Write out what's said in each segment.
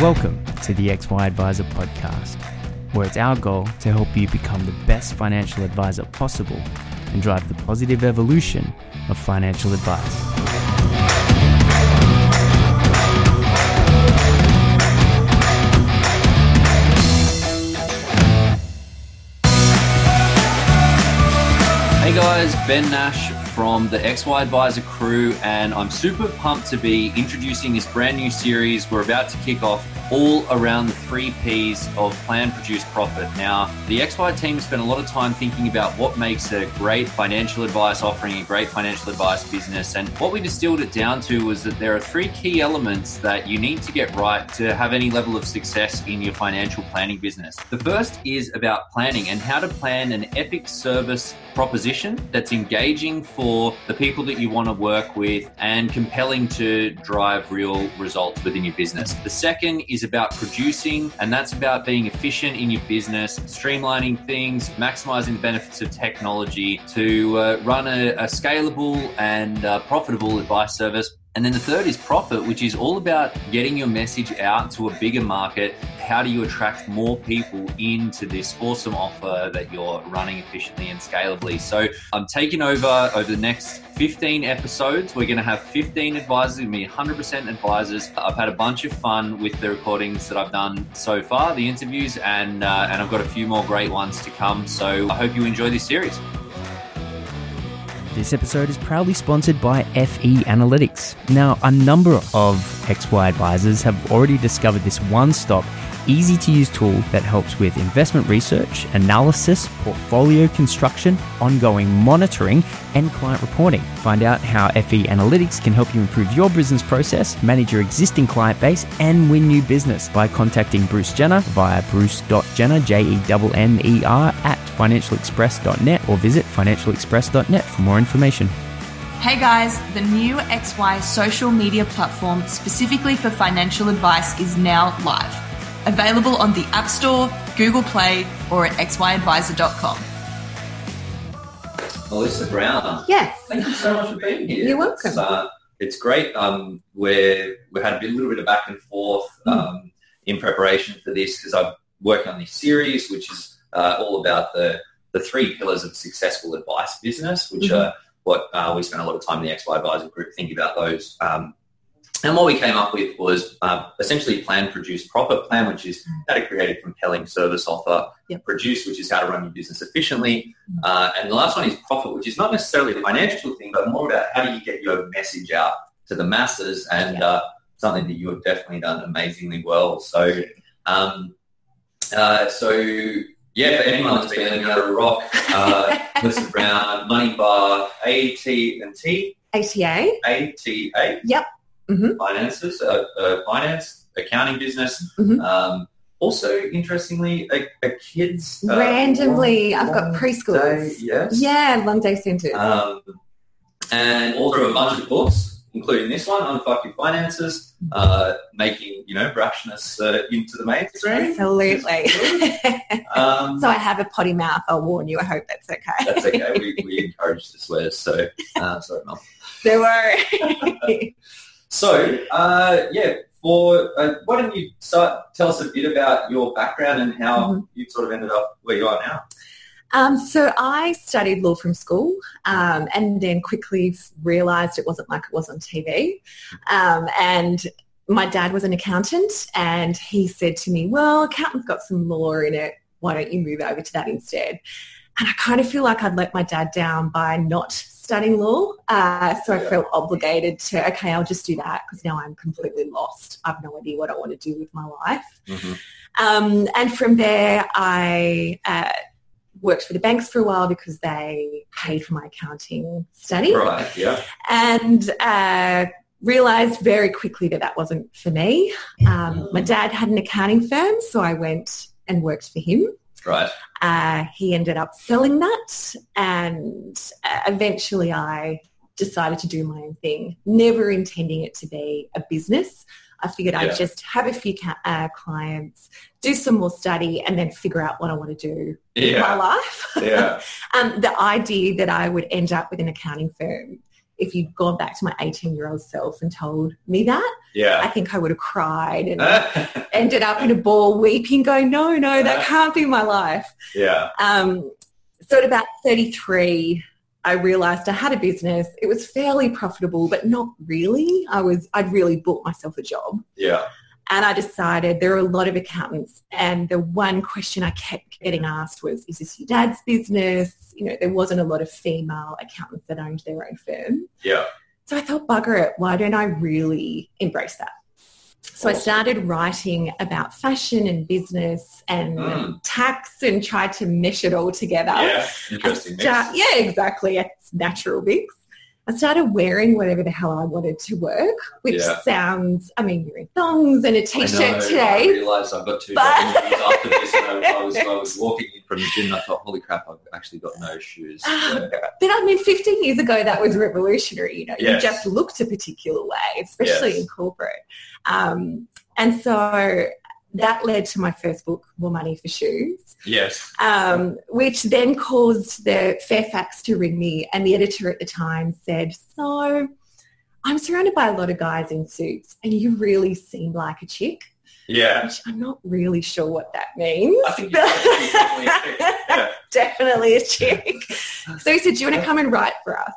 Welcome to the XY Advisor podcast, where it's our goal to help you become the best financial advisor possible and drive the positive evolution of financial advice. Hey guys, Ben Nash from the XY Advisor crew, and I'm super pumped to be introducing this brand new series we're about to kick off all around the three P's of plan, produce, profit. Now, the XY team spent a lot of time thinking about what makes a great financial advice offering, a great financial advice business. And what we distilled it down to was that there are three key elements that you need to get right to have any level of success in your financial planning business. The first is about planning and how to plan an epic service proposition that's engaging for the people that you want to work with and compelling to drive real results within your business. The second is about producing, and that's about being efficient in your business, streamlining things, maximizing the benefits of technology to uh, run a, a scalable and uh, profitable advice service and then the third is profit, which is all about getting your message out to a bigger market. How do you attract more people into this awesome offer that you're running efficiently and scalably? So I'm taking over over the next 15 episodes. We're going to have 15 advisors, be 100% advisors. I've had a bunch of fun with the recordings that I've done so far, the interviews, and uh, and I've got a few more great ones to come. So I hope you enjoy this series. This episode is proudly sponsored by FE Analytics. Now, a number of XY advisors have already discovered this one stop, easy to use tool that helps with investment research, analysis, portfolio construction, ongoing monitoring, and client reporting. Find out how FE Analytics can help you improve your business process, manage your existing client base, and win new business by contacting Bruce Jenner via bruce.jenner, J E N N E R, at financialexpress.net or visit financialexpress.net for more information. Hey guys, the new XY social media platform specifically for financial advice is now live. Available on the App Store, Google Play, or at xyadvisor.com. Melissa Browne. Yes. Thank you so much for being here. You're welcome. It's, uh, it's great. Um, we're, we had a little bit of back and forth Hmm. um, in preparation for this because I'm working on this series, which is uh, all about the, the three pillars of successful advice business, which Mhm. are what uh, we spent a lot of time in the XY Advisor group thinking about those. Um, and what we came up with was uh, essentially plan, produce, profit plan, which is how to create a compelling service offer. Yep. Produce, which is how to run your business efficiently. Uh, and the last one is profit, which is not necessarily a financial thing, but more about how do you get your message out to the masses and uh, something that you have definitely done amazingly well. So, um, uh, so yeah, for anyone that's been living under a rock, uh, Melissa Browne, Money Bar, AT and T, ATA. ATA, Yep. Mhm. finances, uh, uh, finance, accounting business. Mhm. Um, also, interestingly, a, a kids uh, Randomly, long- I've got day, yes. Yeah, long day centres. Um, and author of a bunch of books, including this one, Unfuck Your Finances, uh, making, you know, brashness uh, into the mainstream. Absolutely. Um, so I have a potty mouth. I'll warn you. I hope that's okay. that's okay. We, we encourage the swears, so uh, sorry, Mum. Don't worry. So, uh, yeah, for uh, why don't you start? Tell us a bit about your background and how Mm-hmm. you sort of ended up where you are now. Um, so I studied law from school um, and then quickly realised it wasn't like it was on TV. Um, and my dad was an accountant and he said to me, well, accountant's got some law in it. Why don't you move over to that instead? And I kind of feel like I'd let my dad down by not studying law. Uh, so I felt obligated to, okay, I'll just do that because now I'm completely lost. I have no idea what I want to do with my life. Um, and from there, I uh, worked for the banks for a while because they paid for my accounting study Right, yeah. and uh, realized very quickly that that wasn't for me. Um, my dad had an accounting firm, so I went and worked for him. Right. Uh, he ended up selling that and uh, eventually I decided to do my own thing, never intending it to be a business. I figured Yeah. I'd just have a few ca- uh, clients, do some more study, and then figure out what I want to do in my life. Yeah. um, the idea that I would end up with an accounting firm, if you'd gone back to my 18-year-old self and told me that, I think I would have cried and ended up in a ball weeping, going, no, no, that can't be my life. yeah. Um, so at about 33, I realized I had a business. It was fairly profitable, but not really. I was, I'd really bought myself a job. Yeah. And I decided there are a lot of accountants and the one question I kept getting asked was, is this your dad's business? You know, there wasn't a lot of female accountants that owned their own firm. Yeah. So I thought, bugger it, why don't I really embrace that? So I started writing about fashion and business and Mm. tax and tried to mesh it all together. Yeah. Interesting. start- yeah, exactly. It's natural mix. I started wearing whatever the hell I wanted to work, which Yeah. sounds, I mean, you're in thongs and a t-shirt know, I today. realised I've got two But- after this. I, I, was, I was walking in from the gym and I thought, holy crap, I've actually got no shoes. Yeah. But I mean, 15 years ago, that was revolutionary. You know, Yes. you just looked a particular way, especially Yes. in corporate. Um, and so that led to my first book, More Money for Shoes, Yes. um, which then caused the Fairfax to ring me. And the editor at the time said, so I'm surrounded by a lot of guys in suits and you really seem like a chick, Yeah. which I'm not really sure what that means. I think definitely a chick. Yeah. definitely a chick. So he said, do you want to come and write for us?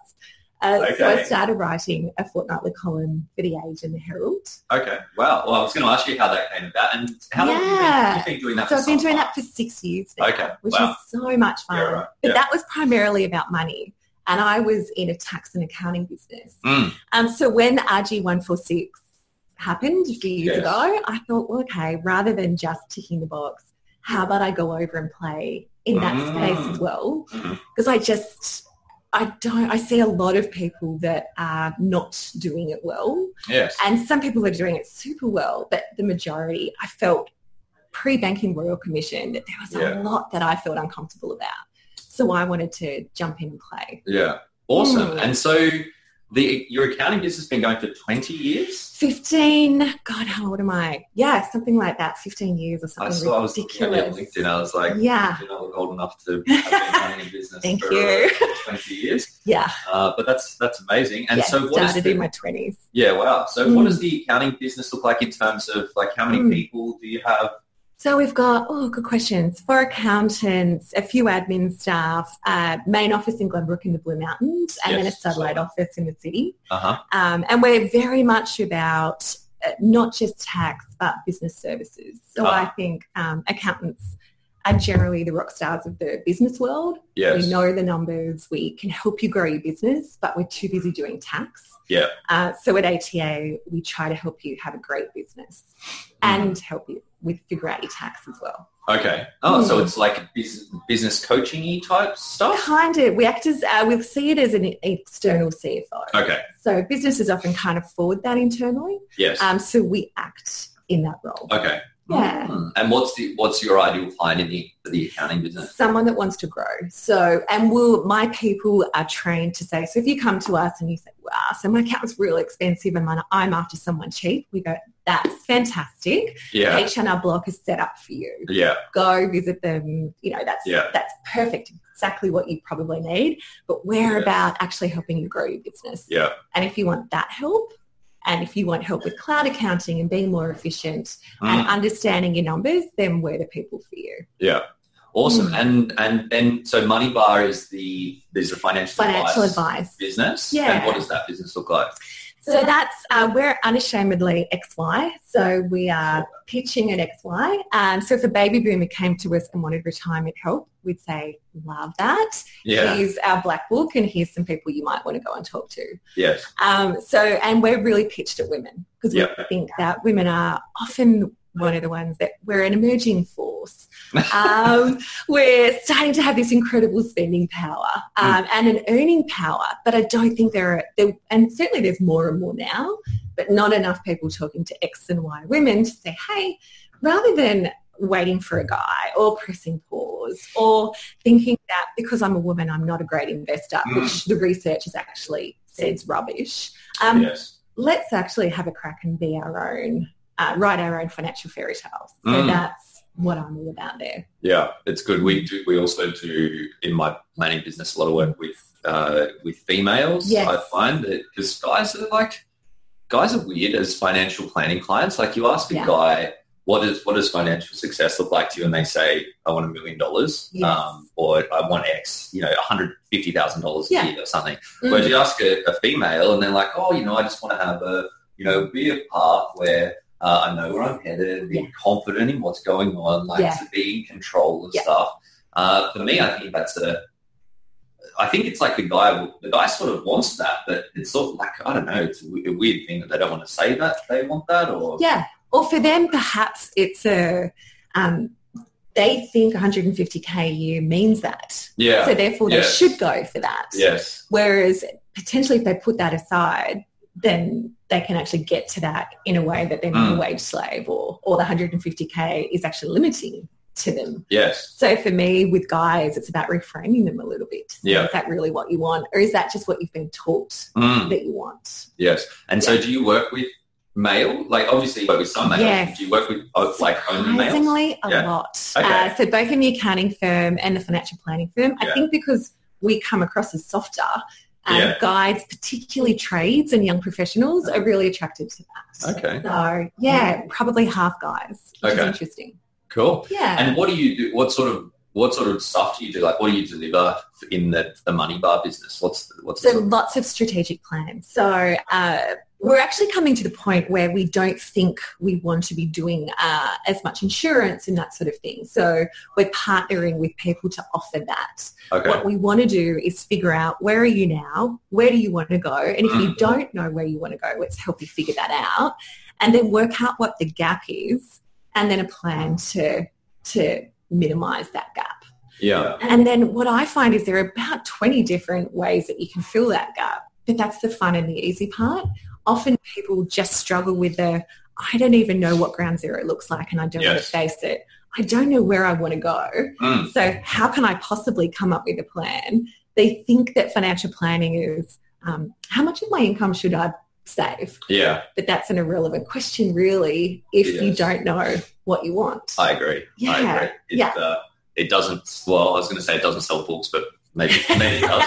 Uh, So I started writing a fortnightly column for The Age and The Herald. Okay. Wow. Well, I was going to ask you how that came about and how long have you been, you've been doing that So I've been doing that for six years now, Okay. which Wow. is so much fun. Yeah, right. But Yeah. that was primarily about money. And I was in a tax and accounting business. Mm. Um, so when RG146 happened a few years Yes. ago, I thought, well, okay, rather than just ticking the box, how about I go over and play in that Mm. space as well? Because I just, I don't, I see a lot of people that are not doing it well. Yes. And some people are doing it super well, but the majority, I felt pre-banking Royal Commission that there was Yeah. a lot that I felt uncomfortable about. So I wanted to jump in and play. Yeah. Awesome. Mm. And so the your accounting business has been going for 20 years? 15, God, how old am I? Yeah, something like that, 15 years or I something saw I was looking at. LinkedIn. I was like, Yeah, you're not old enough to have been running a business Thank for you. uh, 20 years. yeah. Uh, but that's that's amazing. And yeah, so what is started the, in my 20s. yeah, wow. So what Mm. does the accounting business look like in terms of like how many Mm. people do you have? So we've got, oh, good questions. For accountants, a few admin staff, uh, main office in Glenbrook in the Blue Mountains, and then a satellite office in the city. Uh-huh. Um, and we're very much about uh, not just tax, but business services. So Ah. I think um, accountants are generally the rock stars of the business world. Yes. We know the numbers. We can help you grow your business, but we're too busy doing tax. Yeah. Uh, so at ATA, we try to help you have a great business Mm. and help you with figure out your tax as well. Okay. Oh, so Mm. it's like business, business coaching type stuff? Kind of. We act as, uh, we see it as an external CFO. Okay. So businesses often can't afford that internally. Yes. Um, so we act in that role. okay. Yeah. Hmm. And what's the what's your ideal client in the for the accounting business? Someone that wants to grow. So, and we'll, my people are trained to say, so if you come to us and you say, wow, so my account's real expensive and I'm after someone cheap, we go, that's fantastic. Yeah. H&R Block is set up for you. Yeah. Go visit them. You know, that's, Yeah. that's perfect. Exactly what you probably need. But we're Yes. about actually helping you grow your business. Yeah. And if you want that help, and if you want help with cloud accounting and being more efficient and Mm. understanding your numbers, then we're the people for you. Yeah. Awesome. Mm. And and then so Money Bar is the is the financial, Financial advice, advice. business. Yeah. And what does that business look like? So that's, uh, we're unashamedly XY. So we are pitching at XY. Um, so if a baby boomer came to us and wanted retirement help, we'd say, love that. Yeah. Here's our black book and here's some people you might want to go and talk to. Yes. Um, so, and we're really pitched at women because we think that women are often one of the ones that we're an emerging force. Um, we're starting to have this incredible spending power um, and an earning power, but I don't think there are, there, and certainly there's more and more now, but not enough people talking to X and Y women to say, hey, rather than waiting for a guy or pressing pause or thinking that because I'm a woman, I'm not a great investor, Mm. which the research has actually says rubbish. Um, yes. Let's actually have a crack and be our own, uh, write our own financial fairy tales. So Mm. that's what I'm all about there. Yeah, it's good. We do. We also do in my planning business a lot of work with uh, with females. Yes. I find that because guys are like guys are weird as financial planning clients. Like you ask a Yeah. guy, what is what does financial success look like to you? And they say, I want a million dollars, um, or I want X, you know, one hundred fifty thousand dollars a Yeah. year or something. Mm. Whereas you ask a, a female, and they're like, oh, you know, I just want to have a, you know, be a path where uh, I know where I'm headed, be Yeah. confident in what's going on, like Yeah. to be in control of Yeah. stuff. Uh, for me, I think that's a I think it's like the guy, the guy sort of wants that, but it's sort of like, I don't know, it's a weird thing that they don't want to say that they want that or, Yeah. Or for them, perhaps it's a, um, they think 150k a year means that. yeah, So therefore they should go for that. yes, Whereas potentially if they put that aside, then they can actually get to that in a way that they're not Mm. a wage slave or, or the 150k is actually limiting to them. yes, So for me, with guys, it's about reframing them a little bit. Yeah. Is that really what you want? Or is that just what you've been taught Mm, that you want? yes. And so do you work with male? Like obviously you work with some males. Yes. Do you work with uh, like only males? Surprisingly, a Yeah. lot. Okay. Uh, so both in the accounting firm and the financial planning firm, Yeah. I think because we come across as softer, um, Yeah. guys, particularly trades and young professionals, are really attracted to that. Okay, So yeah, probably half guys, which Okay. is interesting. cool. Yeah. And what do you do? What sort of what sort of stuff do you do? Like, what do you deliver in the, the money bar business? What's the, what's the So of- lots of strategic plans. So uh, we're actually coming to the point where we don't think we want to be doing uh, as much insurance and that sort of thing. So we're partnering with people to offer that. okay? What we want to do is figure out where are you now? Where do you want to go? And if you Mm. don't know where you want to go, let's help you figure that out and then work out what the gap is and then a plan to to minimize that gap. Yeah. And then what I find is there are about 20 different ways that you can fill that gap. But that's the fun and the easy part. Often people just struggle with the, I don't even know what ground zero looks like and I don't want to face it. I don't know where I want to go. Mm. So how can I possibly come up with a plan? They think that financial planning is um, how much of my income should I save? Yeah, But that's an irrelevant question really if you don't know what you want. I agree. I Yeah, agree. It, yeah. uh, it doesn't, well, I was going to say it doesn't sell books, but maybe, maybe it does.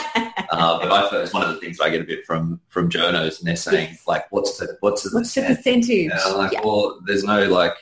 Uh, but I, it's one of the things I get a bit from, from journos and they're saying Yes. like, what's the, what's the What's the percentage? And I'm like, yeah, well, there's no like,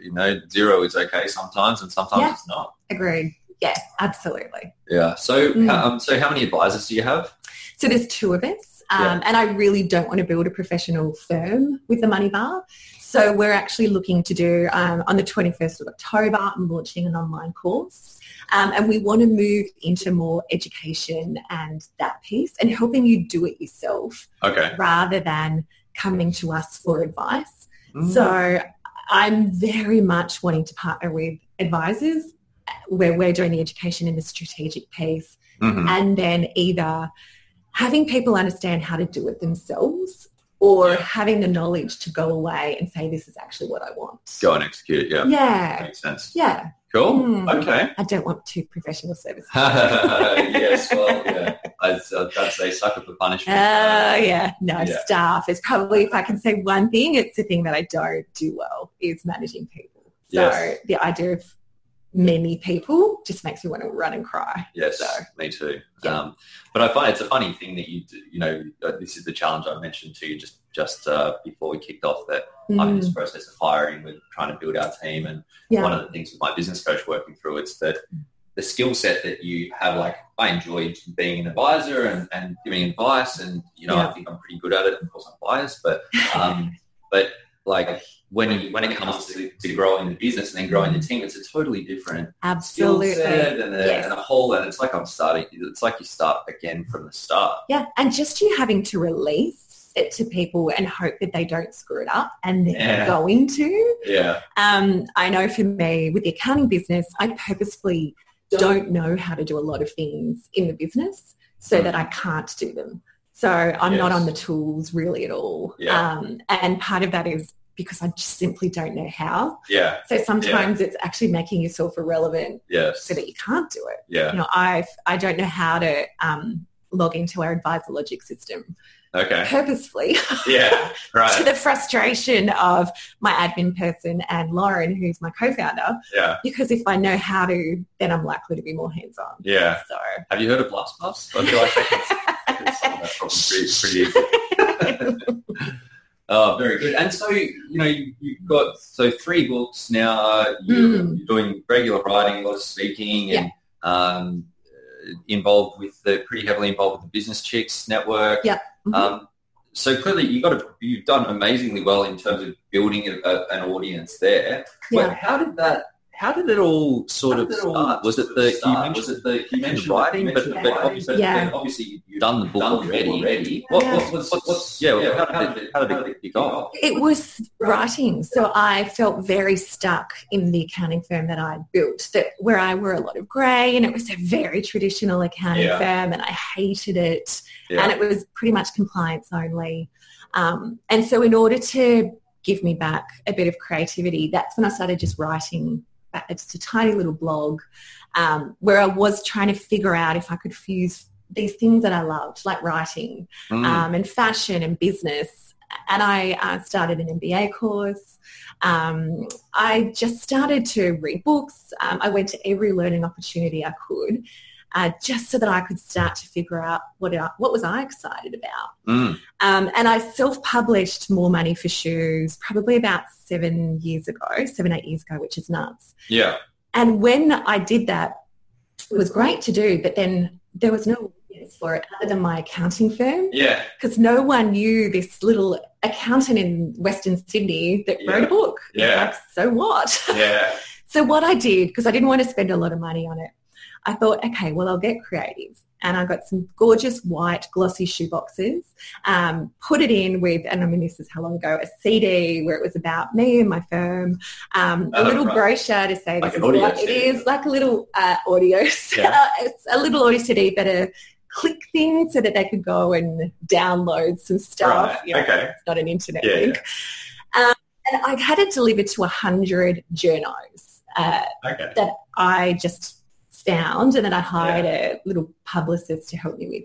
you know, zero is okay sometimes and sometimes Yeah. it's not. agreed. Yeah, absolutely. Yeah. So, Mm. um, so how many advisors do you have? So there's two of us, um, Yeah. and I really don't want to build a professional firm with the Money Bar. So we're actually looking to do um, on the 21st of October. I'm launching an online course, um, and we want to move into more education and that piece, and helping you do it yourself Okay. rather than coming to us for advice. Mm. So I'm very much wanting to partner with advisors where we're doing the education and the strategic piece Mhm. and then either having people understand how to do it themselves or having the knowledge to go away and say this is actually what I want. Go and execute it. Yeah. Yeah. Makes sense. Yeah. Cool. Mm. Okay. I don't want two professional services. yes. Well, yeah. I'd, I'd say sucker for punishment. Uh, yeah, no, Yeah. staff is probably, if I can say one thing, it's the thing that I don't do well is managing people. So Yes. the idea of many people just makes me want to run and cry. Yes, So, me too. yeah. Um, but I find it's a funny thing that you do, you know, uh, this is the challenge I mentioned to you just, just uh, before we kicked off that I'm in mm, this process of hiring, we're trying to build our team. And yeah, one of the things with my business coach working through, it's that the skill set that you have, like I enjoy being an advisor and, and giving advice and, you know, Yeah. I think I'm pretty good at it. Of course I'm biased, but, um, but like when, you, when it comes to, to growing the business and then growing the team, it's a totally different skill set and a, Yes. and a whole, and it's like I'm starting, it's like you start again from the start. Yeah, and just you having to release it to people and hope that they don't screw it up and they're Yeah. going to. Yeah. Um, I know for me with the accounting business, I purposefully don't know how to do a lot of things in the business so that I can't do them. So I'm not on the tools really at all. Yeah. Um, and part of that is because I just simply don't know how. Yeah. So sometimes it's actually making yourself irrelevant Yes. so that you can't do it. Yeah. You know, I I don't know how to um, log into our AdviserLogic system Okay. purposefully Yeah. to Right. the frustration of my admin person and Lauren, who's my co-founder, Yeah. because if I know how to, then I'm likely to be more hands-on. Yeah. So Have you heard of LastPass? I feel like they can, they can solve that problem pretty, pretty easy. Oh, very good. And so, you know, you, you've got so three books now. You're, Mm. you're doing regular writing, a lot of speaking, and um, involved with the pretty heavily involved with the Business Chicks network. Yep. Mhm. Um, so clearly, you got to, you've done amazingly well in terms of building a, a, an audience there. Yeah. But how did that? How did it all sort of did it all start? Was it the you mentioned Was it the- you mentioned writing, the- but, you but, obviously, Yeah. but obviously you've done the book Done the already. already. What, Yeah. what, what's, what's, what's, yeah, well, how did it, how did it kick off? It was writing. So I felt very stuck in the accounting firm that I built, that where I wore a lot of grey and it was a very traditional accounting Yeah. firm and I hated it. Yeah. And it was pretty much compliance only. Um, and so in order to give me back a bit of creativity, that's when I started just writing just a tiny little blog um, where I was trying to figure out if I could fuse these things that I loved, like writing, Mm. um, and fashion and business. And I uh, started an MBA course. Um, I just started to read books. Um, I went to every learning opportunity I could, uh, just so that I could start to figure out what I, what was I excited about. Mm. Um, and I self-published More Money for Shoes probably about seven years ago, seven eight years ago, which is nuts. Yeah. And when I did that, it was great to do, but then there was no audience for it other than my accounting firm Yeah. because no one knew this little accountant in Western Sydney that wrote a book. Yeah. Like, so what? Yeah. so what I did, because I didn't want to spend a lot of money on it, I thought, okay, well, I'll get creative. And I got some gorgeous white glossy shoe boxes, um, put it in with, and I mean, this is how long ago, a CD where it was about me and my firm, um, a Oh, little right. brochure to say Like this is what CD. is, like a little uh, audio, Yeah. it's a little audio CD, but a click thing so that they could go and download some stuff. Right. You know, Okay. It's not an internet Yeah, link. Um, and I had it delivered to 100 journos. Uh, Okay. that I just found and then I hired a little publicist to help me with.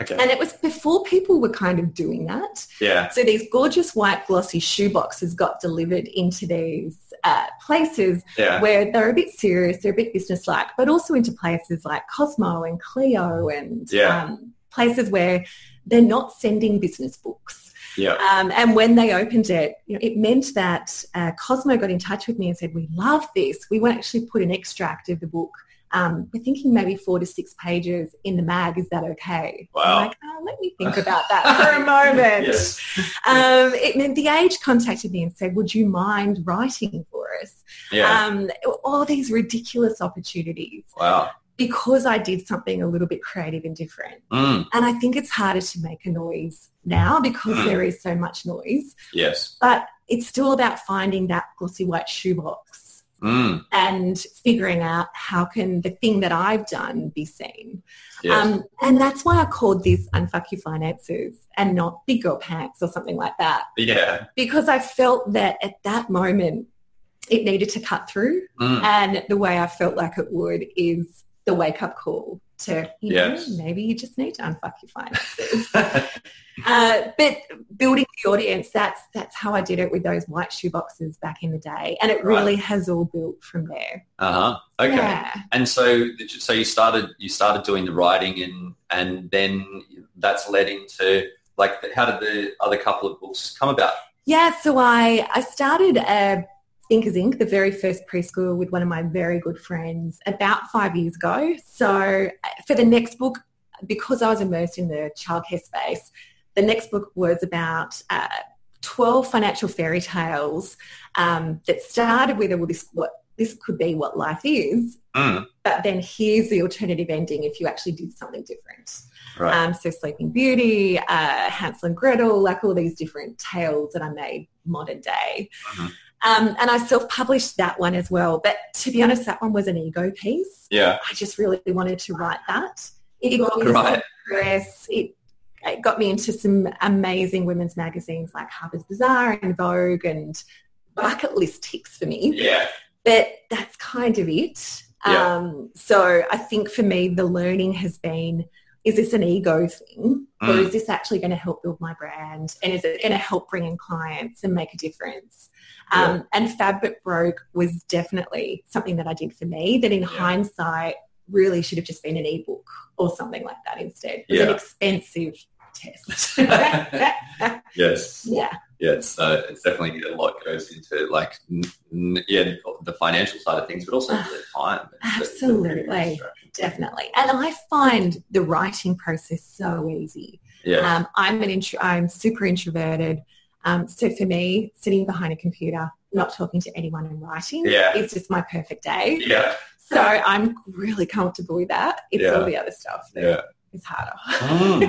Okay. And it was before people were kind of doing that. Yeah. So these gorgeous white glossy shoe boxes got delivered into these uh, places Yeah. where they're a bit serious, they're a bit businesslike, but also into places like Cosmo and Cleo and Yeah. um, places where they're not sending business books. Yeah. Um, and when they opened it, you know, it meant that uh, Cosmo got in touch with me and said, we love this. We want to actually put an extract of the book. Um, we're thinking maybe four to six pages in the mag. Is that okay? Wow. Like, oh, let me think about that for a moment. Yes. Um, it meant the Age contacted me and said, would you mind writing for us? Yeah. Um, all these ridiculous opportunities wow. because I did something a little bit creative and different. Mm. And I think it's harder to make a noise now because Mm. there is so much noise. Yes. But it's still about finding that glossy white shoebox Mm. and figuring out how can the thing that I've done be seen. Yes. Um, and that's why I called this Unfuck Your Finances and not Big Girl Pants or something like that. yeah. Because I felt that at that moment it needed to cut through. Mm. And the way I felt like it would is the wake up call to, you Yes. know, maybe you just need to unfuck your finances. uh, but building the audience, that's that's how I did it with those white shoe boxes back in the day. And it Right. really has all built from there. uh huh. Okay. Yeah. And so, so you started, you started doing the writing, and and then that's led into like, how did the other couple of books come about? Yeah, so I, I started uh, Thinkers Inc., the very first preschool with one of my very good friends about five years ago. So uh, for the next book, because I was immersed in the childcare space, the next book was about uh, 12 financial fairy tales um, that started with, well, this, what, this could be what life is, Mm. but then here's the alternative ending if you actually did something different. Right. Um, so Sleeping Beauty, uh, Hansel and Gretel, like all these different tales that I made modern day. Mhm. Um, and I self-published that one as well. But to be honest, that one was an ego piece. yeah. I just really wanted to write that. It got me Right. press. It, it got me into some amazing women's magazines like Harper's Bazaar and Vogue and bucket list ticks for me Yeah. but that's kind of it. Yeah. Um, so I think for me, the learning has been, is this an ego thing or Mm. is this actually going to help build my brand? And is it going to help bring in clients and make a difference? Um, and Fab But Broke was definitely something that I did for me that in Yeah. hindsight really should have just been an ebook or something like that instead. It was an Yeah. expensive test. yes. yeah. yeah, it's uh, it's definitely a lot goes into like n- yeah the financial side of things, but also the time. It's- it's a really Absolutely. Definitely. And I find the writing process so easy. Yeah, Um, I'm an intro, I'm super introverted. Um, so for me, sitting behind a computer, not talking to anyone and writing Yeah. is just my perfect day. yeah, So I'm really comfortable with that. It's Yeah. all the other stuff that yeah. is harder.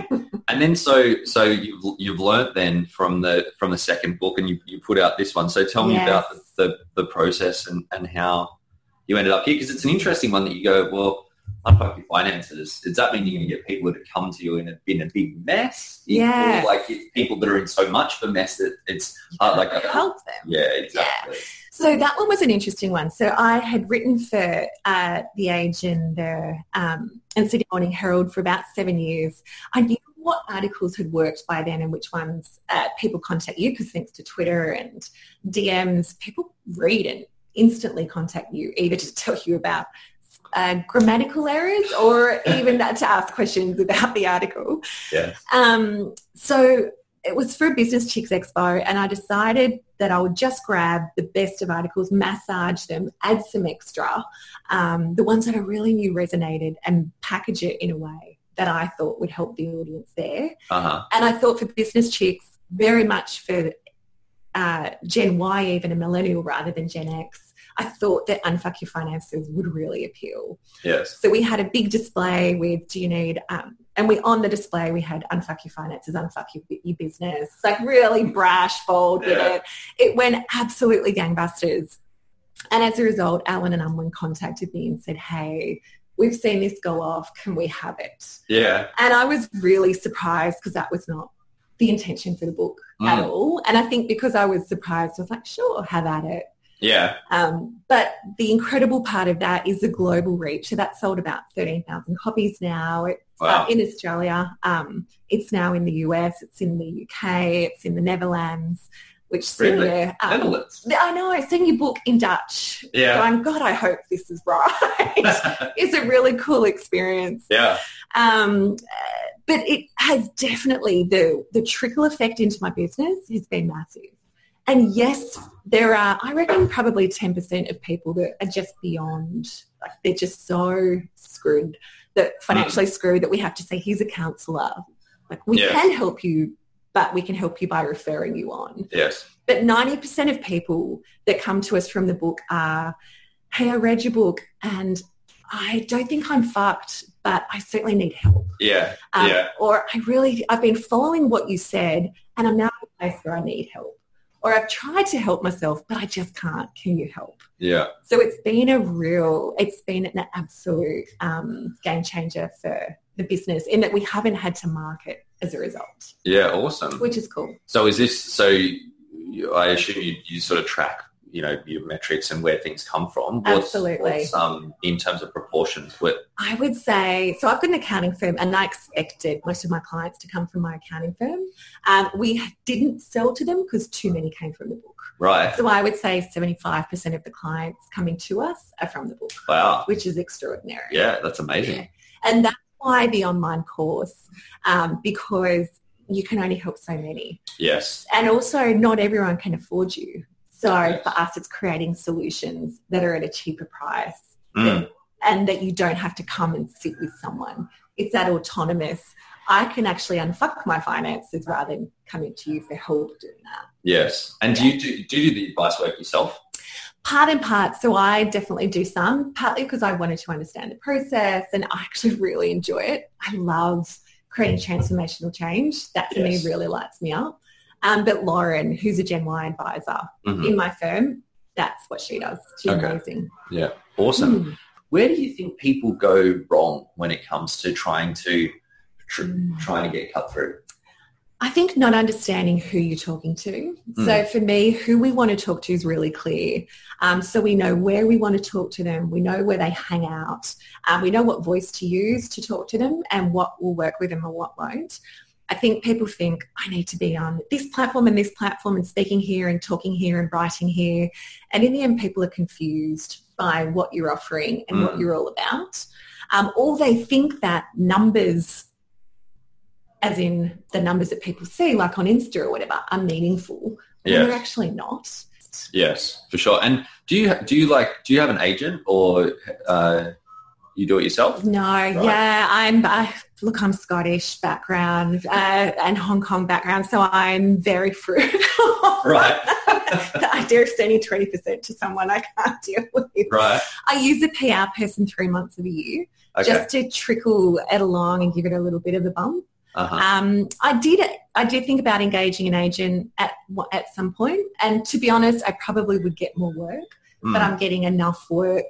Mm. and then so so you've you've learnt then from the from the second book, and you, you put out this one. So tell me Yes. about the, the the process and and how you ended up here because it's an interesting one that you go well. Your finances. Does that mean you're going to get people to come to you in a, in a big mess? Yeah. Or like people that are in so much of a mess that it's hard, like a, Help them. yeah, exactly. So that one was an interesting one. So I had written for uh, The Age and the um, and Sydney Morning Herald for about seven years. I knew what articles had worked by then and which ones uh, people contact you because thanks to Twitter and DMs, people read and instantly contact you either to tell you about uh, grammatical errors or even that to ask questions about the article. Yeah. Um, so it was for a Business Chicks Expo and I decided that I would just grab the best of articles, massage them, add some extra, um, the ones that I really knew resonated and package it in a way that I thought would help the audience there. Uh huh. And I thought for Business Chicks, very much for uh, Gen Y, even a millennial rather than Gen X, I thought that Unfuck Your Finances would really appeal. Yes. So we had a big display with do you need, um, and we on the display we had unfuck your finances, unfuck your, your business, like really brash, bold with Yeah. it. It went absolutely gangbusters. And as a result, Allen and Unwin contacted me and said, hey, we've seen this go off. Can we have it? Yeah. And I was really surprised because that was not the intention for the book at Mm. all. And I think because I was surprised, I was like, sure, have at it. Yeah. Um, but the incredible part of that is the global reach. So that sold about 13,000 copies now. It's Wow. uh, in Australia. Um, it's now in the US. It's in the UK. It's in the Netherlands, which Really? we're, um, Netherlands. I know, I seen your book in Dutch. Yeah. Going, God, I hope this is right. it's a really cool experience. yeah. Um, uh, but it has definitely the the trickle effect into my business has been massive. And yes, there are I reckon probably ten percent of people that are just beyond like they're just so screwed that financially screwed that we have to say here's a counsellor. Like we Yeah. can help you, but we can help you by referring you on. Yes. But 90% of people that come to us from the book are, hey, I read your book and I don't think I'm fucked, but I certainly need help. Yeah. Um, Yeah. Or I really, I've been following what you said and I'm now in a place where I need help. Or I've tried to help myself, but I just can't. Can you help? Yeah. So it's been a real, it's been an absolute um, game changer for the business in that we haven't had to market as a result, Yeah. Awesome. which is cool. So is this so? I assume you, you sort of track, you know, your metrics and where things come from. What's, Absolutely. What's, um, in terms of proportions, what? I would say, so I've got an accounting firm and I expected most of my clients to come from my accounting firm. Um, we didn't sell to them because too many came from the book. Right. So I would say 75% of the clients coming to us are from the book, Wow. which is extraordinary. Yeah, that's amazing. Yeah. And that's why the online course, um, because you can only help so many. Yes. And also not everyone can afford you. So for us, it's creating solutions that are at a cheaper price Mm. and that you don't have to come and sit with someone. It's that autonomous. I can actually unfuck my finances rather than coming to you for help doing that. Yes. And do you do, do you do the advice work yourself? Part and part. So I definitely do some, partly because I wanted to understand the process and I actually really enjoy it. I love creating transformational change. That for Yes. me really lights me up. Um, but Lauren, who's a Gen Y advisor Mhm. in my firm, that's what she does. She's Okay. amazing. Yeah. Awesome. Mm. Where do you think people go wrong when it comes to trying to tr- Mm. trying to get cut through? I think not understanding who you're talking to. Mm. So for me, who we want to talk to is really clear. Um, so we know where we want to talk to them. We know where they hang out. Um, we know what voice to use to talk to them and what will work with them and what won't. I think people think I need to be on this platform and this platform and speaking here and talking here and writing here. And in the end, people are confused by what you're offering and what Mm. you're all about. Um, or they think that numbers as in the numbers that people see, like on Insta or whatever, are meaningful. Yes. They're actually not. Yes, for sure. And do you do you like do you have an agent or uh, you do it yourself? No, yeah, I'm. I, look, I'm Scottish background uh, and Hong Kong background, so I'm very frugal. Right. the idea of sending twenty percent to someone I can't deal with. Right. I use a PR person three months of a year Okay. just to trickle it along and give it a little bit of a bump. uh-huh. Um, I did. I did think about engaging an agent at at some point, and to be honest, I probably would get more work, Mm, but I'm getting enough work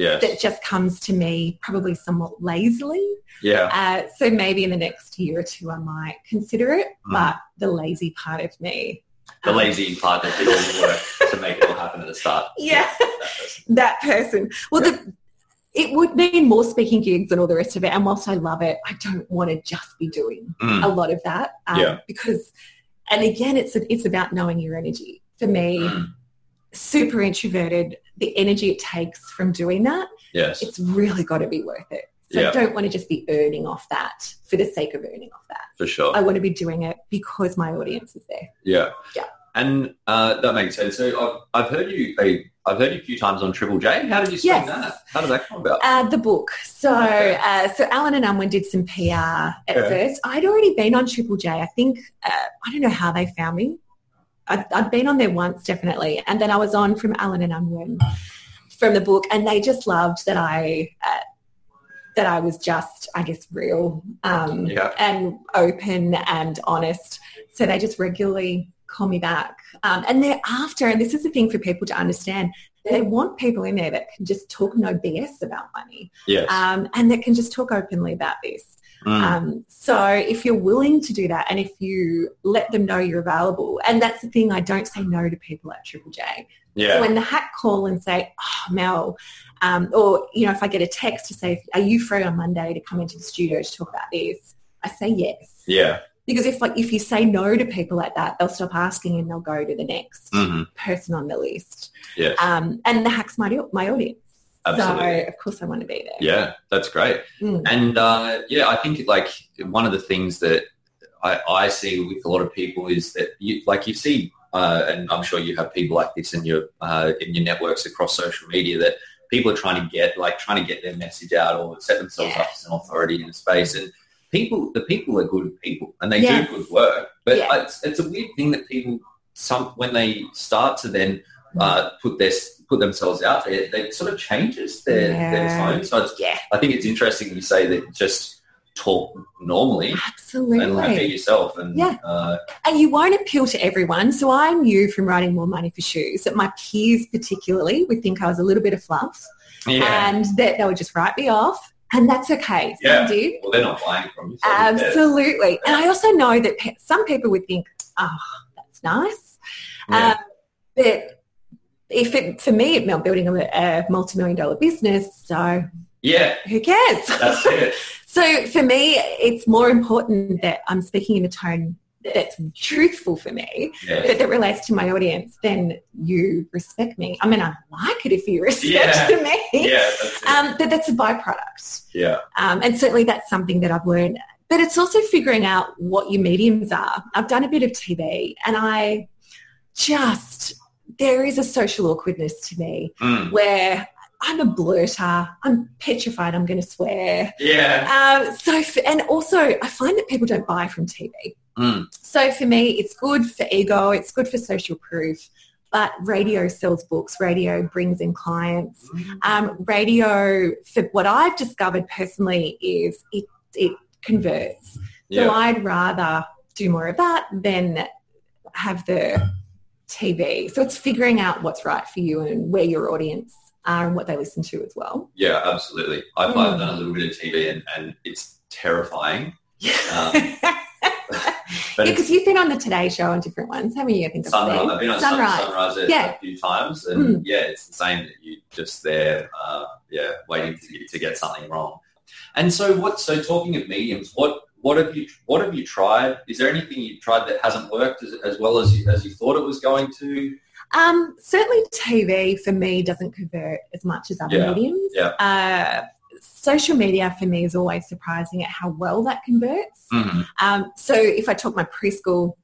yes. that just comes to me probably somewhat lazily. Yeah. Uh, so maybe in the next year or two, I might consider it. Mm. But the lazy part of me, The um, lazy part that did all the work to make it all happen at the start. Yeah. that person. that person. Well, the, it would mean more speaking gigs and all the rest of it. And whilst I love it, I don't want to just be doing Mm, a lot of that um, Yeah. because, and again, it's it's about knowing your energy. For me, mm, super introverted, the energy it takes from doing that, yes. it's really got to be worth it. So Yeah. I don't want to just be earning off that for the sake of earning off that. For sure. I want to be doing it because my audience is there. Yeah. Yeah. And uh, that makes sense. So I've, I've heard you. I've heard you a few times on Triple J. How did you spend Yes. that? How did that come about? Uh, the book. So, Okay. uh, so Allen and Unwin did some PR at Yeah. first. I'd already been on Triple J. I think uh, I don't know how they found me. I'd, I'd been on there once, definitely, and then I was on from Allen and Unwin from the book, and they just loved that I uh, that I was just, I guess, real um, Yeah. and open and honest. So they just regularly call me back, um, and they're after. And this is the thing for people to understand. They want people in there that can just talk no BS about money Yes. um, and that can just talk openly about this. Mm, Um, so if you're willing to do that and if you let them know you're available, and that's the thing, I don't say no to people at Triple J. yeah. When the hack call and say, oh, Mel, um, or, you know, if I get a text to say, are you free on Monday to come into the studio to talk about this? I say yes. yeah. Because if like if you say no to people like that, they'll stop asking and they'll go to the next hmm person on the list. Yes. Um, and the hack's my, my audience. Absolutely. So of course I want to be there. Yeah, that's great. Mm. And uh, yeah, I think like one of the things that I, I see with a lot of people is that you like you see, uh, and I'm sure you have people like this in your uh, in your networks across social media that people are trying to get like trying to get their message out or set themselves up as an authority in a space and. People, the people are good people, and they Yeah. do good work. But Yeah. it's, it's a weird thing that people, some when they start to then uh, put their put themselves out there, they sort of changes their their Yeah. tone. So it's, Yeah, I think it's interesting you say that just talk normally and like be yourself. And Yeah. uh, And you won't appeal to everyone. So I knew from writing More Money for Shoes that my peers particularly would think I was a little bit of fluff yeah, and that they would just write me off. And that's okay. Some Yeah. did. well, they're not buying from you. So? Absolutely. And I also know that pe- some people would think, oh, that's nice. Yeah. Um, but if it, for me, it meant building a, a multi-million dollar business. So yeah, who cares? that's it. So for me, it's more important that I'm speaking in a tone that's truthful for me, Yeah, but that relates to my audience, then you respect me. I mean, I like it if you respect Yeah. me. yeah, that's. Um, but that's a byproduct. yeah, Um, and certainly that's something that I've learned. But it's also figuring out what your mediums are. I've done a bit of TV and I just, there is a social awkwardness to me Mm. where I'm a blurter. I'm petrified I'm going to swear. yeah, Um, so, for, and also I find that people don't buy from TV. Mm. So for me, it's good for ego. It's good for social proof. But radio sells books. Radio brings in clients. Um, radio, for what I've discovered personally, is it, it converts. So I'd rather do more of that than have the TV. So it's figuring out what's right for you and where your audience are and what they listen to as well. yeah, absolutely. I've, I've Mm. done a little bit of TV, and, and it's terrifying. Um, it's, Because you've been on the Today Show on different ones, haven't you? I think Sunrise. I've been on Sunrise. Sunrise, Yeah. a few times, and Mm. yeah, it's the same that you just there, uh, yeah, waiting to to get something wrong. And so, what? So, talking of mediums, what what have you what have you tried? Is there anything you've tried that hasn't worked as, as well as you, as you thought it was going to? Um, certainly TV for me doesn't convert as much as other Yeah, mediums. yeah. Uh, social media for me is always surprising at how well that converts. Mhm. Um, so if I talk my preschool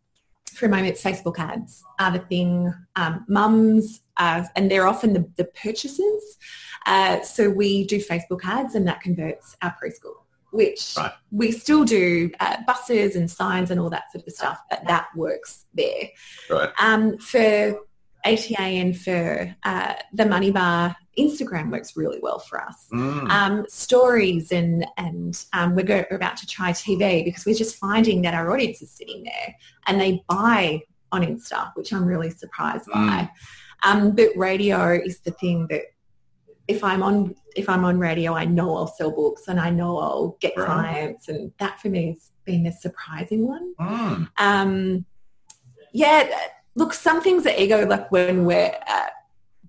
for a moment, Facebook ads are the thing. Um, mums, uh, and they're often the, the purchasers. Uh, so we do Facebook ads and that converts our preschool, which Right. we still do uh, buses and signs and all that sort of stuff, but that works there. Right. Um, for ATA and for uh, the Money Bar, Instagram works really well for us Mm. um, stories and and um, we're, go, we're about to try TV because we're just finding that our audience is sitting there and they buy on Insta, which I'm really surprised by. Um, but radio is the thing that if I'm on if I'm on radio, I know I'll sell books and I know I'll get Right. clients, and that for me has been the surprising one. Mm. Um, yeah, look, some things are ego, like when we're uh,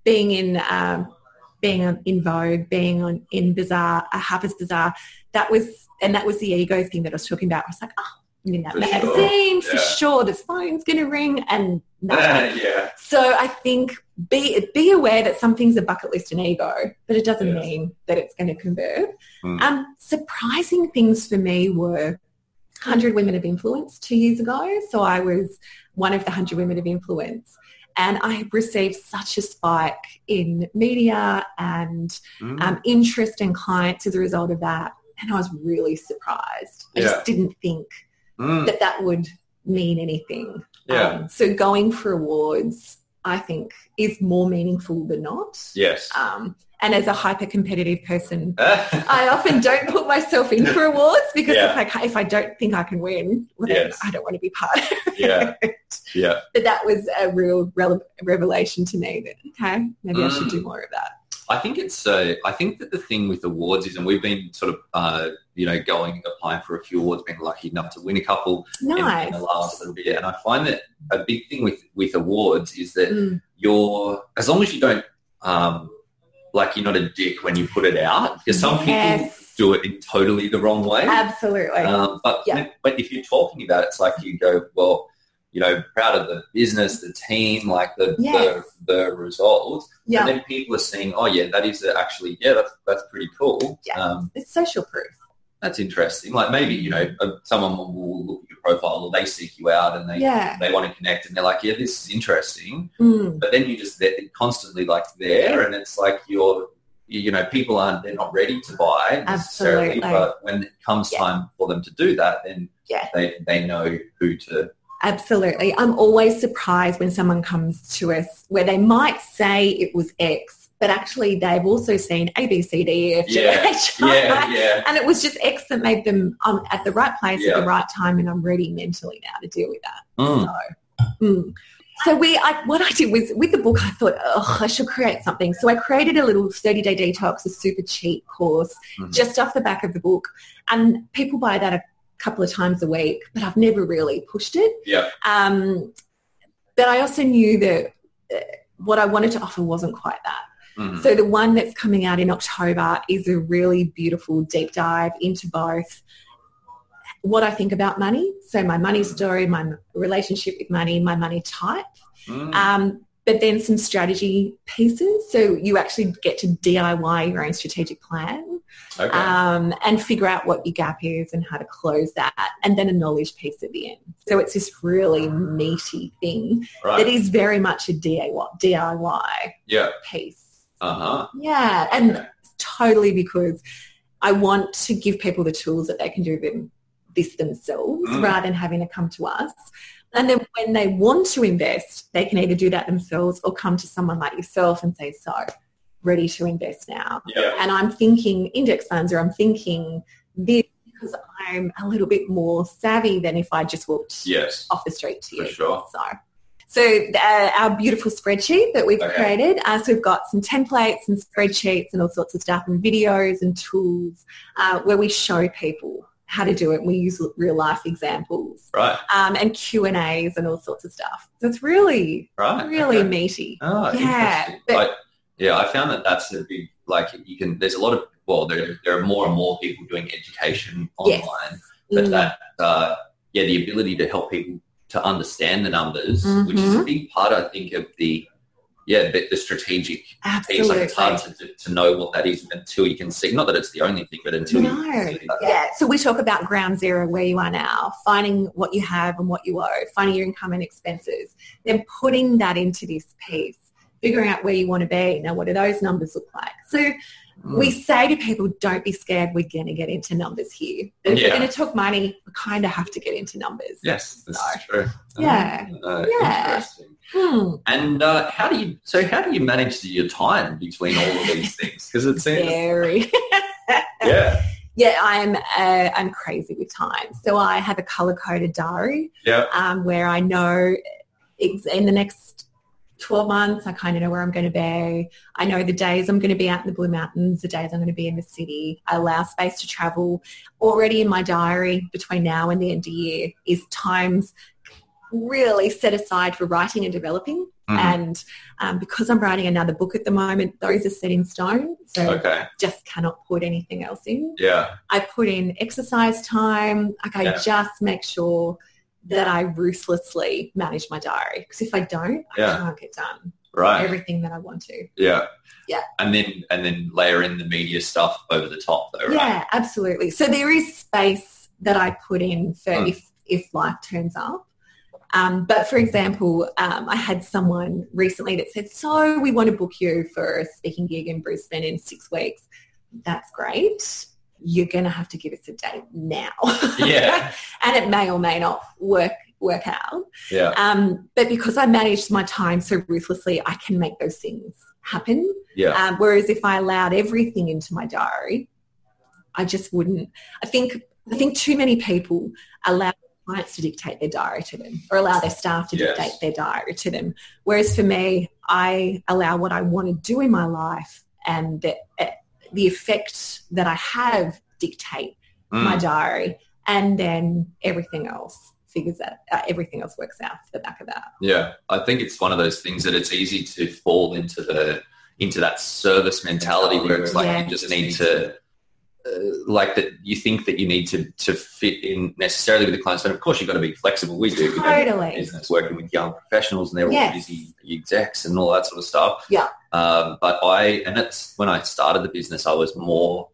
being in um, being on, in Vogue, being on in Bazaar, uh, Harper's Bazaar. That was, and that was the ego thing that I was talking about. I was like, oh, I'm in that For sure, magazine for yeah. sure. The phone's going to ring, and yeah. So I think be be aware that some things are bucket list and ego, but it doesn't Yes. mean that it's going to convert. Mm. Um, surprising things for me were 100 Women of Influence two years ago. So I was one of the 100 Women of Influence. And I received such a spike in media and Mm. um, interest and clients as a result of that. And I was really surprised. I Yeah. just didn't think Mm. that that would mean anything. Yeah. Um, so going for awards, I think, is more meaningful than not. yes. Um, and as a hyper competitive person, I often don't put myself in for awards because Yeah. if, I, if I don't think I can win, well, Yes. I don't want to be part of it. yeah. Yeah. But that was a real rele- revelation to me that, okay, maybe I should Mm. do more of that. I think it's. Uh, I think that the thing with awards is, and we've been sort of, uh, you know, going applying for a few awards, been lucky enough to win a couple in, Nice. in the last little bit, and I find that a big thing with with awards is that Mm, you're as long as you don't, um, like you're not a dick when you put it out, because some people do it in totally the wrong way. absolutely. Um, but Yeah. but if you're talking about it, it's like you go, well, you know, proud of the business, the team, like the Yes. the, the result. yeah, And then people are seeing, oh yeah, that is actually, yeah, that's that's pretty cool. Yeah. Um, it's social proof. that's interesting. Like maybe you know, uh, someone will look at your profile or they seek you out and they Yeah. they want to connect and they're like, yeah, this is interesting. Mm, But then you just they're constantly like there, and it's like you're. You you know, people aren't, they're not ready to buy necessarily, Absolutely. but when it comes Yeah. time for them to do that, then Yeah. they, they know who to Absolutely. I'm always surprised when someone comes to us where they might say it was X, but actually they've also seen A, B, C, D, E, F, G, Yeah. H, I. Yeah, yeah. And it was just X that made them um, at the right place Yeah. at the right time and I'm ready mentally now to deal with that. Mm. So, mm. so we, I, what I did was with the book, I thought, oh, I should create something. So I created a little 30-day detox, a super cheap course, Mhm. just off the back of the book. And people buy that a couple of times a week, but I've never really pushed it. Yeah. Um, but I also knew that uh, what I wanted to offer wasn't quite that. Mm. So the one that's coming out in October is a really beautiful deep dive into both what I think about money, so my money story, my relationship with money, my money type, Mm. um, but then some strategy pieces. So you actually get to DIY your own strategic plan okay. um, and figure out what your gap is and how to close that, and then a knowledge piece at the end. So it's this really meaty thing right. that is very much a DIY, yeah. piece. Uh-huh. Yeah, and Okay. totally because I want to give people the tools that they can do them, this themselves Mm. rather than having to come to us. And then when they want to invest, they can either do that themselves or come to someone like yourself and say, so, ready to invest now. Yeah. And I'm thinking index funds or I'm thinking this because I'm a little bit more savvy than if I just walked Yes. off the street to For you. sure. So, so uh, our beautiful spreadsheet that we've Okay. created. Uh, so we've got some templates and spreadsheets and all sorts of stuff and videos and tools uh, where we show people how to do it. We use real life examples Right. um, and Q and A's and all sorts of stuff. So it's really, Right. really okay. meaty. Oh, Yeah, but- I, yeah, I found that that's a big, like, you can, there's a lot of, well, there, there are more and more people doing education Yes. online, but Mm. that, uh, yeah, the ability to help people to understand the numbers, which is a Mhm. big part, I think, of the, yeah, the, the strategic piece. Like it's hard to, to know what that is until you can see. Not that it's the only thing, but until you No. can see that. Yeah. So we talk about ground zero, where you are now, finding what you have and what you owe, finding your income and expenses, then putting that into this piece, figuring out where you want to be. Now, what do those numbers look like? So Mm. we say to people, don't be scared. We're going to get into numbers here. If Yeah. we're going to talk money, we kind of have to get into numbers. Yes, this So, is true. Yeah. Uh, Yeah. Interesting. Hmm. And uh, how do you? So how do you manage your time between all of these things? Because it seems. Very. Yeah. Yeah, I'm uh, I'm crazy with time. So I have a color coded diary Yeah. um, where I know in the next 12 months, I kind of know where I'm going to be. I know the days I'm going to be out in the Blue Mountains, the days I'm going to be in the city. I allow space to travel. Already in my diary between now and the end of the year is times really set aside for writing and developing. Mhm. And um, because I'm writing another book at the moment, those are set in stone. So Okay. just cannot put anything else in. Yeah. I put in exercise time. Like I Yeah. just make sure that I ruthlessly manage my diary. Because if I don't, Yeah. I can't get done Right. everything that I want to. Yeah. Yeah. And then and then layer in the media stuff over the top though, right? Yeah, absolutely. So there is space that I put in for Mm. if, if life turns up. Um, but for example, um, I had someone recently that said, so we want to book you for a speaking gig in Brisbane in six weeks. That's great. You're going to have to give us a date now. Yeah. and it may or may not work work out. Yeah. Um, but because I managed my time so ruthlessly, I can make those things happen. Yeah. Um, whereas if I allowed everything into my diary, I just wouldn't. I think I think too many people allow clients to dictate their diary to them or allow their staff to Yes. dictate their diary to them. Whereas for me, I allow what I want to do in my life and eh, the effect that I have dictate my Mm. diary and then everything else figures that uh, everything else works out for the back of that. Yeah. I think it's one of those things that it's easy to fall into the into that service mentality where it's like Yeah. you just need to uh, like that you think that you need to to fit in necessarily with the clients but of course you've got to be flexible we do Totally. business working with young professionals and they're all busy execs and all that sort of stuff Yeah. Um, but I and it's when I started the business I was more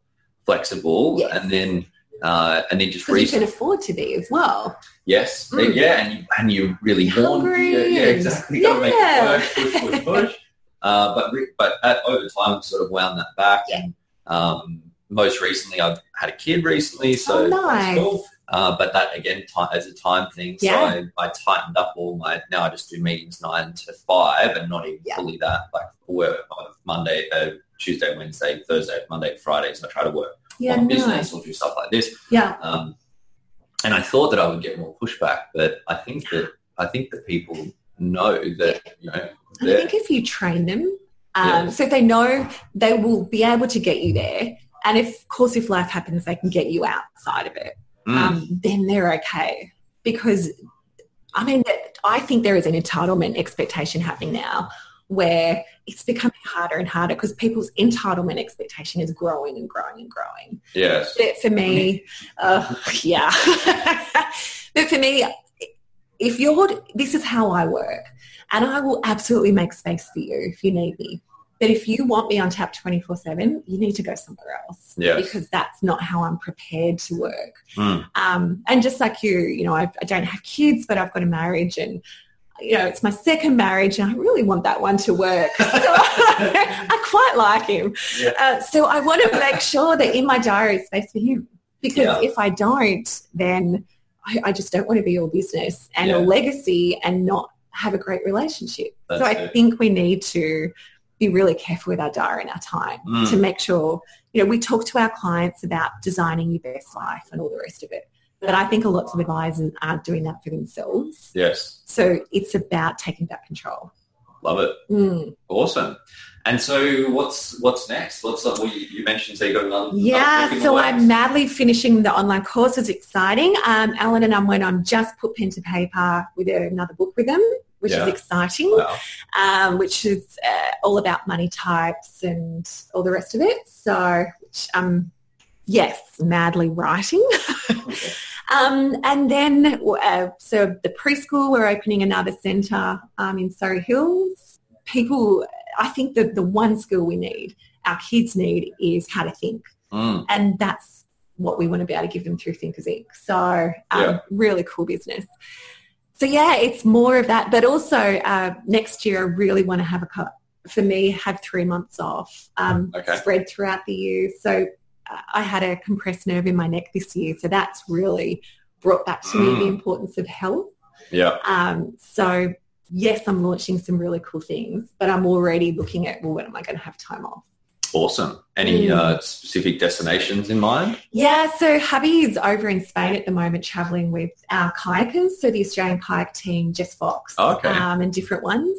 flexible Yes. and then uh, and then just you can afford to be as well. Yes, Mm. yeah, and you, and you really want, Hungry yeah, yeah, exactly. To make Yeah. it push, push, push. Uh, but but at, over time, I've sort of wound that back. Yeah. And, um, most recently, I've had a kid recently, so Oh, nice. Uh, but that again, as a time thing, so Yeah. I, I tightened up all my. Now I just do meetings nine to five, and not even Yeah. fully that. Like work on Monday, uh, Tuesday, Wednesday, Thursday, Monday, Friday. So I try to work Yeah, on nice. business or do stuff like this. Yeah, Um, and I thought that I would get more pushback, but I think that I think that people know that you know. I think if you train them, um, Yeah. so they know they will be able to get you there, and if, of course, if life happens, they can get you outside of it. Mm, um, then they're okay. Because, I mean, I think there is an entitlement expectation happening now where it's becoming harder and harder because people's entitlement expectation is growing and growing and growing. yes. But for me, uh, yeah. but for me, if you're, this is how I work, and I will absolutely make space for you if you need me. But if you want me on tap 24-7, you need to go somewhere else Yes. because that's not how I'm prepared to work. Mm, Um, and just like you, you know, I, I don't have kids, but I've got a marriage and, you know, it's my second marriage and I really want that one to work. So I quite like him. Yeah. Uh, so I want to make sure that in my diary is space for him because Yeah. if I don't, then I, I just don't want to be your business and Yeah. a legacy and not have a great relationship. so I it. think we need to be really careful with our diary and our time Mm. to make sure, you know, we talk to our clients about designing your best life and all the rest of it. But I think a lot of advisors aren't doing that for themselves. yes. So it's about taking back control. Love it. Mm. Awesome. And so, what's what's next? What's like? Well, you, you mentioned so you got another. Yeah, so I'm madly finishing the online course. It's exciting. Um, Allen and Unwin, I'm just put pen to paper with another book with them, which Yeah. is exciting, Wow. um, which is uh, all about money types and all the rest of it. So, which, um, yes, madly writing. Okay. Um, and then, uh, so the preschool, we're opening another centre um, in Surry Hills. people, I think that the one skill we need, our kids need, is how to think. Mm. And that's what we want to be able to give them through Thinkers Inc. So um, Yeah. really cool business. So yeah, it's more of that. But also uh, next year, I really want to have a cut. For me, have three months off, um, Okay. spread throughout the year. So uh, I had a compressed nerve in my neck this year, so that's really brought back to me the Mm. importance of health. Yeah. Um, so yes, I'm launching some really cool things, but I'm already looking at well, when am I going to have time off? Awesome. Any Mm. uh, specific destinations in mind? Yeah, so hubby is over in Spain at the moment traveling with our kayakers, so the Australian kayak team, Jess Fox, Okay. um, and different ones.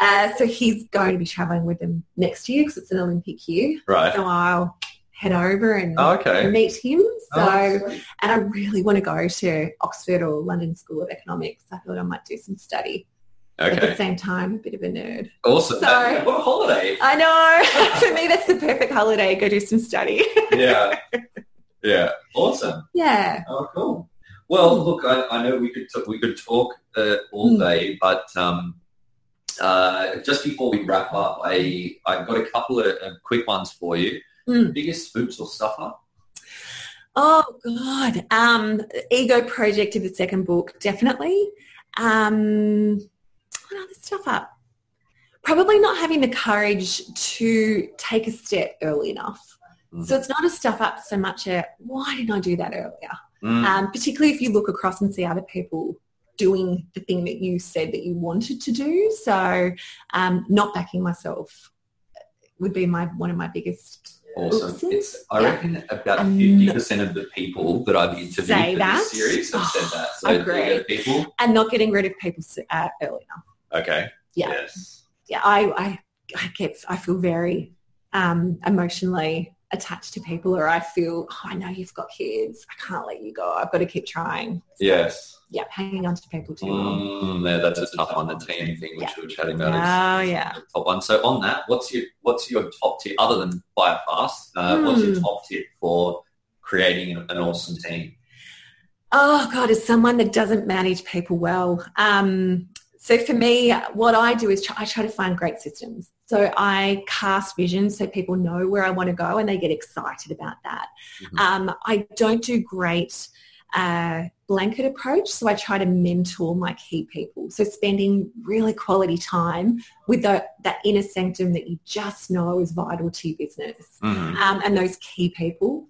Uh, so he's going to be traveling with them next year because it's an Olympic year. Right. So I'll head over and Oh, okay. meet him. So, Oh, and I really want to go to Oxford or London School of Economics. I thought I might do some study. But at the same time, a bit of a nerd. Awesome. Uh, what a holiday. I know. For me, that's the perfect holiday. Go do some study. yeah. Yeah. Awesome. yeah. Oh, cool. Well, look, I, I know we could t- we could talk uh, all Mm. day, but um, uh, just before we wrap up, I I've got a couple of uh, quick ones for you. Mm. Biggest spooks or stuffer? Oh God. Um, ego project of the second book, definitely. Um, what other stuff up? Probably not having the courage to take a step early enough. Mhm. So it's not a stuff up so much a why didn't I do that earlier? Mm. Um, particularly if you look across and see other people doing the thing that you said that you wanted to do. So um, not backing myself would be my one of my biggest Awesome. It's, I Yeah. reckon about Um, fifty percent of the people that I've interviewed Say for that? this series have said that. So Agree. there people. and not getting rid of people uh, early enough. Okay. Yeah. Yes. yeah, I, I, I get, I feel very um, emotionally attached to people, or I feel, oh, I know you've got kids, I can't let you go. I've got to keep trying. Yes. Yeah, hanging on to people too. Mm, yeah, that's a tough one. The team thing, which Yeah. we were chatting about. Oh is yeah. top one. So on that, what's your what's your top tip other than buy it fast? Uh, What's your Hmm. top tip for creating an, an awesome team? Oh God, as someone that doesn't manage people well, um, so for me, what I do is try, I try to find great systems. So I cast vision so people know where I want to go and they get excited about that. Mhm. Um, I don't do great uh, blanket approach, so I try to mentor my key people. So spending really quality time with the, that inner sanctum that you just know is vital to your business Mhm. um, and those key people.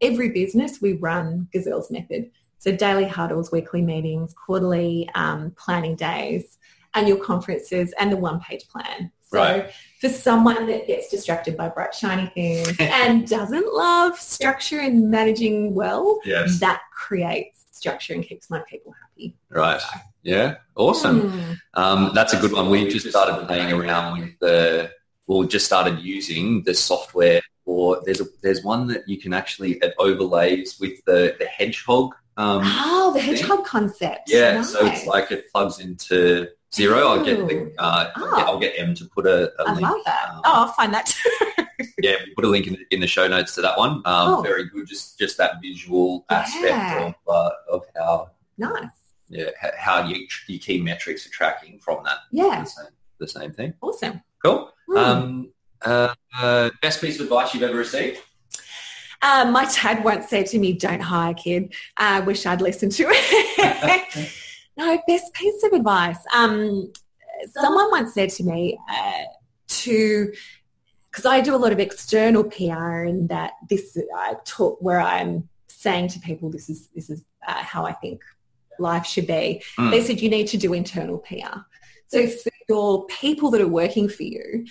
Every business we run Gazelle's method. So daily huddles, weekly meetings, quarterly um, planning days, annual conferences, and the one-page plan. So Right. for someone that gets distracted by bright shiny things and doesn't love structure and managing well, Yes. that creates structure and keeps my people happy. Right. Yeah. Awesome. Mm. Um, that's a good one. We just started playing around with the, well, just started using the software or there's a, there's one that you can actually, it overlays with the, the hedgehog. Um, Oh, the thing. hedgehog concept. yeah. So it's like it plugs into Xero. I'll get the, uh, Oh. I'll get M to put a, a I link. I love that. um, oh, I'll find that too. yeah, we put a link in, in the show notes to that one. Um, Oh. Very good. Just just that visual aspect Yeah. of uh, of how nice. yeah how your, your key metrics are tracking from that. Yeah. The same, the same thing. Awesome. Cool. Mm. Um, uh, uh, best piece of advice you've ever received? Um, my dad once said to me, don't hire a kid. I wish I'd listened to it. no, best piece of advice. Um, someone once said to me uh, to, because I do a lot of external PR and that this, I talk where I'm saying to people, this is, this is uh, how I think life should be. Mm. They said you need to do internal PR. So for your people that are working for you,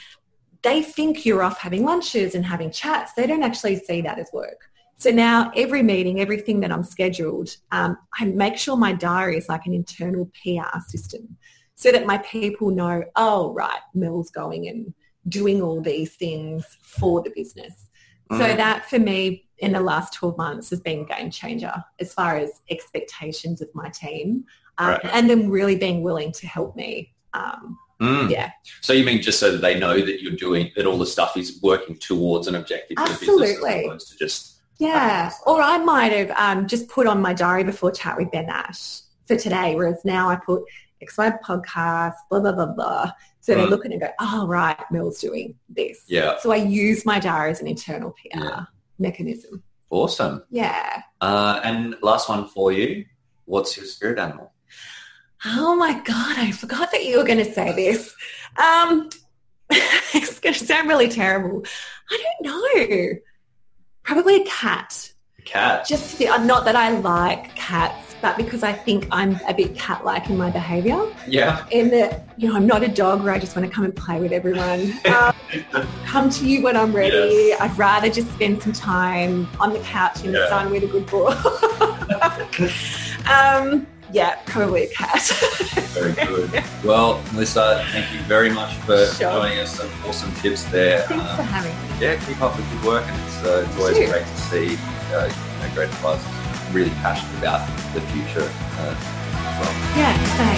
they think you're off having lunches and having chats. They don't actually see that as work. So now every meeting, everything that I'm scheduled, um, I make sure my diary is like an internal PR system so that my people know, oh, right, Mel's going and doing all these things for the business. So Mm. that for me in the last 12 months has been a game changer as far as expectations of my team um, Right. and them really being willing to help me. Um, Mm. yeah, So you mean just so that they know that you're doing that all the stuff is working towards an objective for the business Absolutely. to just Yeah, or I might have um, just put on my diary before chat with Ben Nash for today, whereas now I put XY podcast, blah, blah, blah, blah. So they Mm. look at it and go, oh, right, Mel's doing this. Yeah. So I use my diary as an internal PR Yeah. mechanism. Awesome. Yeah. Uh, and last one for you. What's your spirit animal? Oh my God, I forgot that you were going to say this. Um, it's going to sound really terrible. I don't know. Probably a cat. A cat. Just uh, not that I like cats, but because I think I'm a bit cat-like in my behaviour. Yeah. In that, you know, I'm not a dog where I just want to come and play with everyone. Um, come to you when I'm ready. Yes. I'd rather just spend some time on the couch in the sun with a good book. um, yeah, probably a cat. Very good. Well, Melissa, thank you very much for Sure. joining us. Some awesome tips there. Thanks for Um, having me. yeah, keep up the good work, and it's, uh, it's always great to see uh, you know, great advisors really passionate about the future uh, as well. Yeah, thanks.